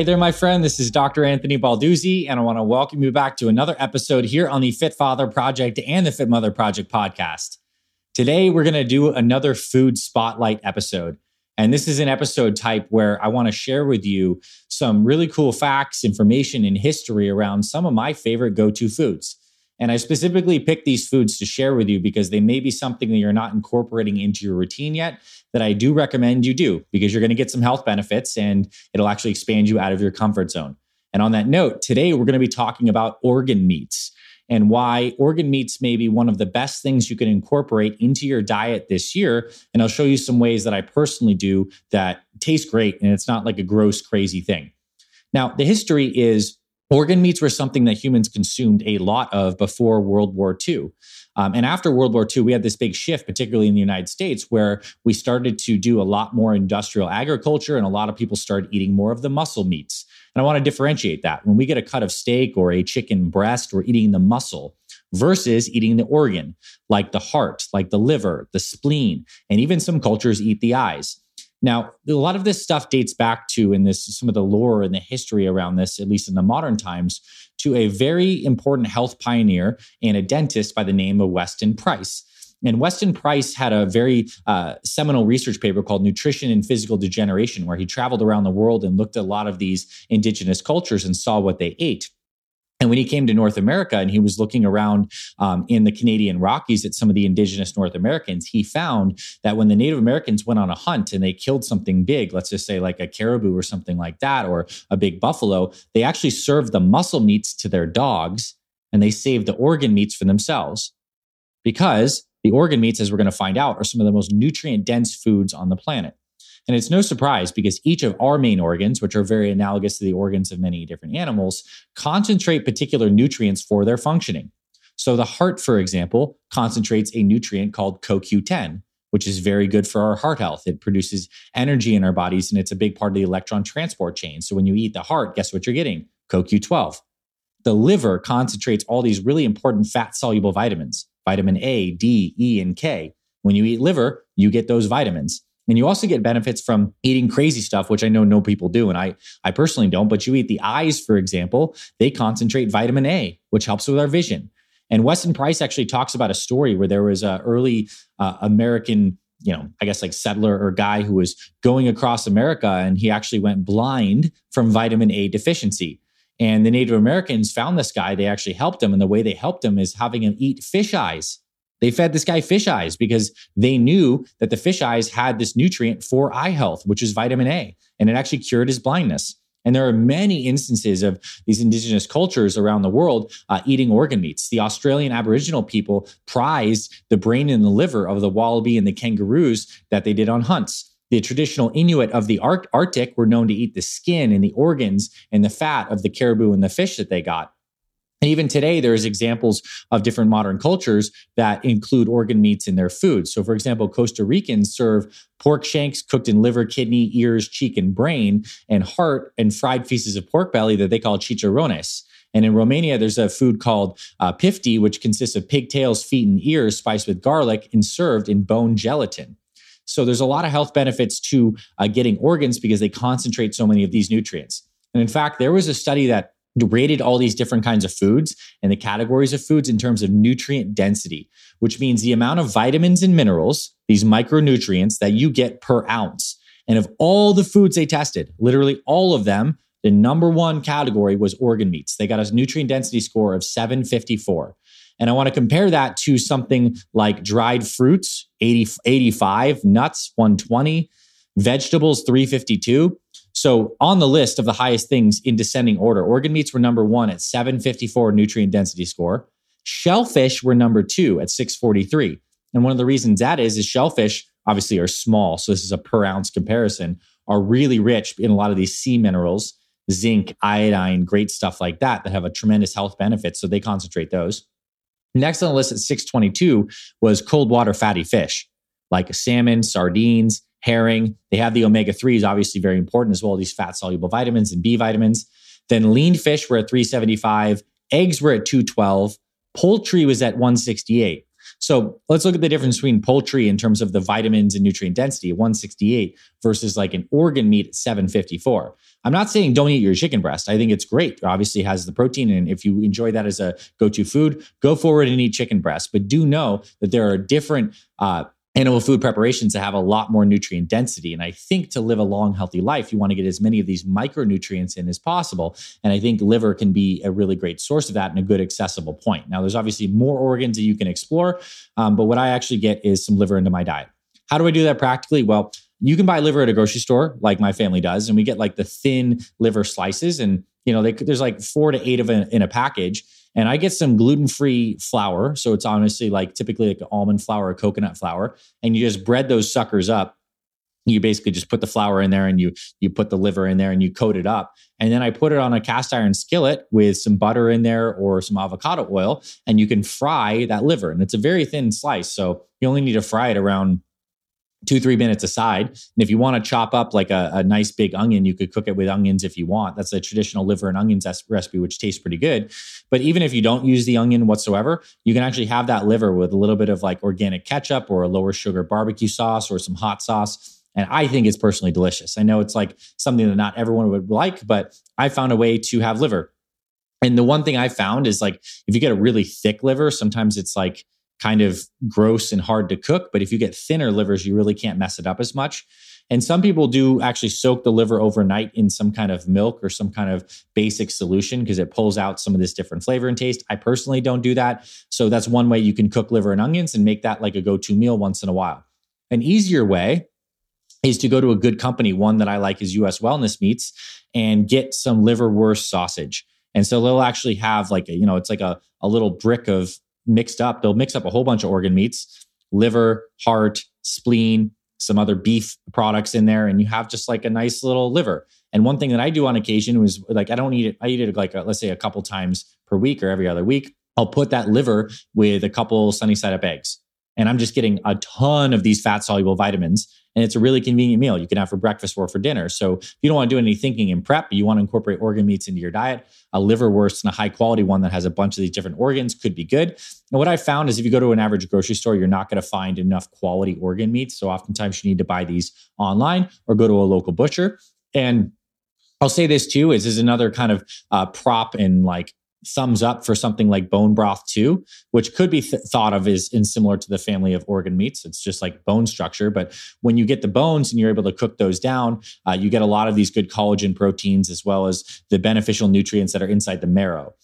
Hey there, my friend. This is Dr. Anthony Balduzzi, and I want to welcome you back to another episode here on the Fit Father Project and the Fit Mother Project podcast. Today, we're going to do another food spotlight episode. And this is an episode type where I want to share with you some really cool facts, information, and history around some of my favorite go to foods. And I specifically picked these foods to share with you because they may be something that you're not incorporating into your routine yet that I do recommend you do because you're going to get some health benefits and it'll actually expand you out of your comfort zone. And on that note, today we're going to be talking about organ meats and why organ meats may be one of the best things you can incorporate into your diet this year. And I'll show you some ways that I personally do that taste great and it's not like a gross, crazy thing. Now, the history is Organ meats were something that humans consumed a lot of before World War II. Um, and after World War II, we had this big shift, particularly in the United States, where we started to do a lot more industrial agriculture and a lot of people started eating more of the muscle meats. And I want to differentiate that. When we get a cut of steak or a chicken breast, we're eating the muscle versus eating the organ, like the heart, like the liver, the spleen, and even some cultures eat the eyes. Now, a lot of this stuff dates back to, in this, some of the lore and the history around this, at least in the modern times, to a very important health pioneer and a dentist by the name of Weston Price. And Weston Price had a very uh, seminal research paper called Nutrition and Physical Degeneration, where he traveled around the world and looked at a lot of these indigenous cultures and saw what they ate. And when he came to North America and he was looking around um, in the Canadian Rockies at some of the indigenous North Americans, he found that when the Native Americans went on a hunt and they killed something big, let's just say like a caribou or something like that, or a big buffalo, they actually served the muscle meats to their dogs and they saved the organ meats for themselves. Because the organ meats, as we're going to find out, are some of the most nutrient dense foods on the planet. And it's no surprise because each of our main organs, which are very analogous to the organs of many different animals, concentrate particular nutrients for their functioning. So the heart, for example, concentrates a nutrient called CoQ10, which is very good for our heart health. It produces energy in our bodies and it's a big part of the electron transport chain. So when you eat the heart, guess what you're getting? CoQ12. The liver concentrates all these really important fat soluble vitamins, vitamin A, D, E, and K. When you eat liver, you get those vitamins. And you also get benefits from eating crazy stuff, which I know no people do. And I, I personally don't, but you eat the eyes, for example, they concentrate vitamin A, which helps with our vision. And Weston Price actually talks about a story where there was an early uh, American, you know, I guess like settler or guy who was going across America and he actually went blind from vitamin A deficiency. And the Native Americans found this guy. They actually helped him. And the way they helped him is having him eat fish eyes. They fed this guy fish eyes because they knew that the fish eyes had this nutrient for eye health, which is vitamin A, and it actually cured his blindness. And there are many instances of these indigenous cultures around the world uh, eating organ meats. The Australian Aboriginal people prized the brain and the liver of the wallaby and the kangaroos that they did on hunts. The traditional Inuit of the Arctic were known to eat the skin and the organs and the fat of the caribou and the fish that they got. And even today, there's examples of different modern cultures that include organ meats in their food. So, for example, Costa Ricans serve pork shanks cooked in liver, kidney, ears, cheek, and brain, and heart and fried pieces of pork belly that they call chicharrones. And in Romania, there's a food called uh, pifti, which consists of pigtails, feet, and ears spiced with garlic and served in bone gelatin. So there's a lot of health benefits to uh, getting organs because they concentrate so many of these nutrients. And in fact, there was a study that rated all these different kinds of foods and the categories of foods in terms of nutrient density, which means the amount of vitamins and minerals, these micronutrients that you get per ounce. And of all the foods they tested, literally all of them, the number one category was organ meats. They got a nutrient density score of 754. And I want to compare that to something like dried fruits, 80, 85, nuts, 120, vegetables, 352. So on the list of the highest things in descending order, organ meats were number one at 754 nutrient density score. Shellfish were number two at 643. And one of the reasons that is, is shellfish obviously are small. So this is a per ounce comparison, are really rich in a lot of these sea minerals, zinc, iodine, great stuff like that, that have a tremendous health benefit. So they concentrate those. Next on the list at 622 was cold water fatty fish, like salmon, sardines, herring. They have the omega 3s, obviously very important as well, these fat soluble vitamins and B vitamins. Then lean fish were at 375, eggs were at 212, poultry was at 168. So let's look at the difference between poultry in terms of the vitamins and nutrient density 168 versus like an organ meat at 754. I'm not saying don't eat your chicken breast. I think it's great. It obviously has the protein. And if you enjoy that as a go to food, go forward and eat chicken breast. But do know that there are different uh, animal food preparations that have a lot more nutrient density. And I think to live a long, healthy life, you want to get as many of these micronutrients in as possible. And I think liver can be a really great source of that and a good accessible point. Now, there's obviously more organs that you can explore, um, but what I actually get is some liver into my diet. How do I do that practically? Well, you can buy liver at a grocery store like my family does and we get like the thin liver slices and you know they, there's like four to eight of them in a package and I get some gluten free flour. So it's honestly like typically like almond flour or coconut flour. And you just bread those suckers up. You basically just put the flour in there and you you put the liver in there and you coat it up. And then I put it on a cast iron skillet with some butter in there or some avocado oil. And you can fry that liver. And it's a very thin slice. So you only need to fry it around two three minutes aside. And if you want to chop up like a, a, nice big onion you could cook it with onions if you want. That's a traditional liver and onions recipe which tastes pretty good. But even if you don't use the onion whatsoever you can actually have that liver with a little bit of like organic ketchup or a lower sugar barbecue sauce or some hot sauce. And i think it's personally delicious. I know it's like something that not everyone would like but i found a way to have liver. And the one thing i found is like if you get a really thick liver sometimes it's like kind of gross and hard to cook. But if you get thinner livers, you really can't mess it up as much. And some people do actually soak the liver overnight in some kind of milk or some kind of basic solution because it pulls out some of this different flavor and taste. I personally don't do that. So that's one way you can cook liver and onions and make that like a go to meal once in a while. An easier way is to go to a good company. One that I like is US Wellness Meats and get some liverwurst sausage. And so they'll actually have like a, you know, it's like a, a little brick of mixed up. They'll mix up a whole bunch of organ meats, liver, heart, spleen, some other beef products in there, and you have just like a nice little liver. And one thing that I do on occasion was like I don't eat it. I eat it like a, let's say a couple times per week or every other week. I'll put that liver with a couple sunny side up eggs, and I'm just getting a ton of these fat soluble vitamins and it's a really convenient meal you can have for breakfast or for dinner. So if you don't want to do any thinking in prep, you want to incorporate organ meats into your diet, a liverwurst and a high quality one that has a bunch of these different organs could be good. And what I found is if you go to an average grocery store, you're not going to find enough quality organ meats. So oftentimes you need to buy these online or go to a local butcher. And I'll say this too: is is another kind of uh, prop and like thumbs up for something like bone broth too, which could be th- thought of as in similar to the family of organ meats. It's just like bone structure. But when you get the bones and you're able to cook those down, uh, you get a lot of these good collagen proteins as well as the beneficial nutrients that are inside the marrow.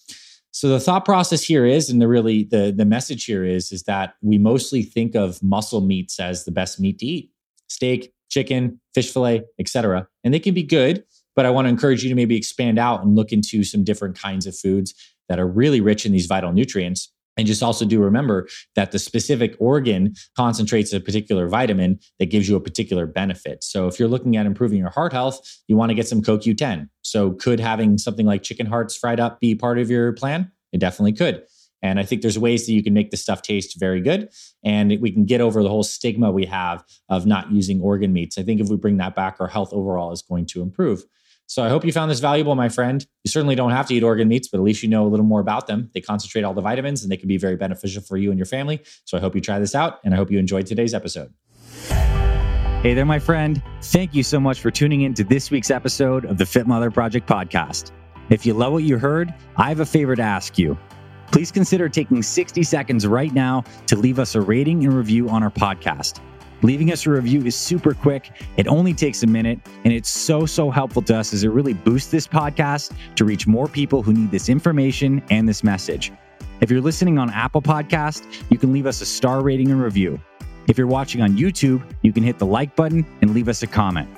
So the thought process here is, and the really the the message here is, is that we mostly think of muscle meats as the best meat to eat: steak, chicken, fish fillet, etc. And they can be good, but I want to encourage you to maybe expand out and look into some different kinds of foods that are really rich in these vital nutrients. And just also do remember that the specific organ concentrates a particular vitamin that gives you a particular benefit. So if you're looking at improving your heart health, you want to get some CoQ10. So could having something like chicken hearts fried up be part of your plan? It definitely could. And I think there's ways that you can make this stuff taste very good. And we can get over the whole stigma we have of not using organ meats. I think if we bring that back, our health overall is going to improve. So I hope you found this valuable, my friend. You certainly don't have to eat organ meats, but at least you know a little more about them. They concentrate all the vitamins and they can be very beneficial for you and your family. So I hope you try this out and I hope you enjoyed today's episode. Hey there, my friend. Thank you so much for tuning in to this week's episode of the Fit Mother Project podcast. If you love what you heard, I have a favor to ask you. Please consider taking 60 seconds right now to leave us a rating and review on our podcast. Leaving us a review is super quick. It only takes a minute, and it's so, so helpful to us as it really boosts this podcast to reach more people who need this information and this message. If you're listening on Apple Podcast, you can leave us a star rating and review. If you're watching on YouTube, you can hit the like button and leave us a comment.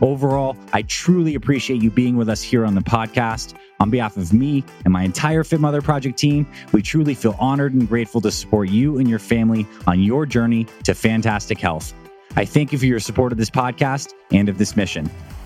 Overall, I truly appreciate you being with us here on the podcast. On behalf of me and my entire Fit Mother Project team, we truly feel honored and grateful to support you and your family on your journey to fantastic health. I thank you for your support of this podcast and of this mission.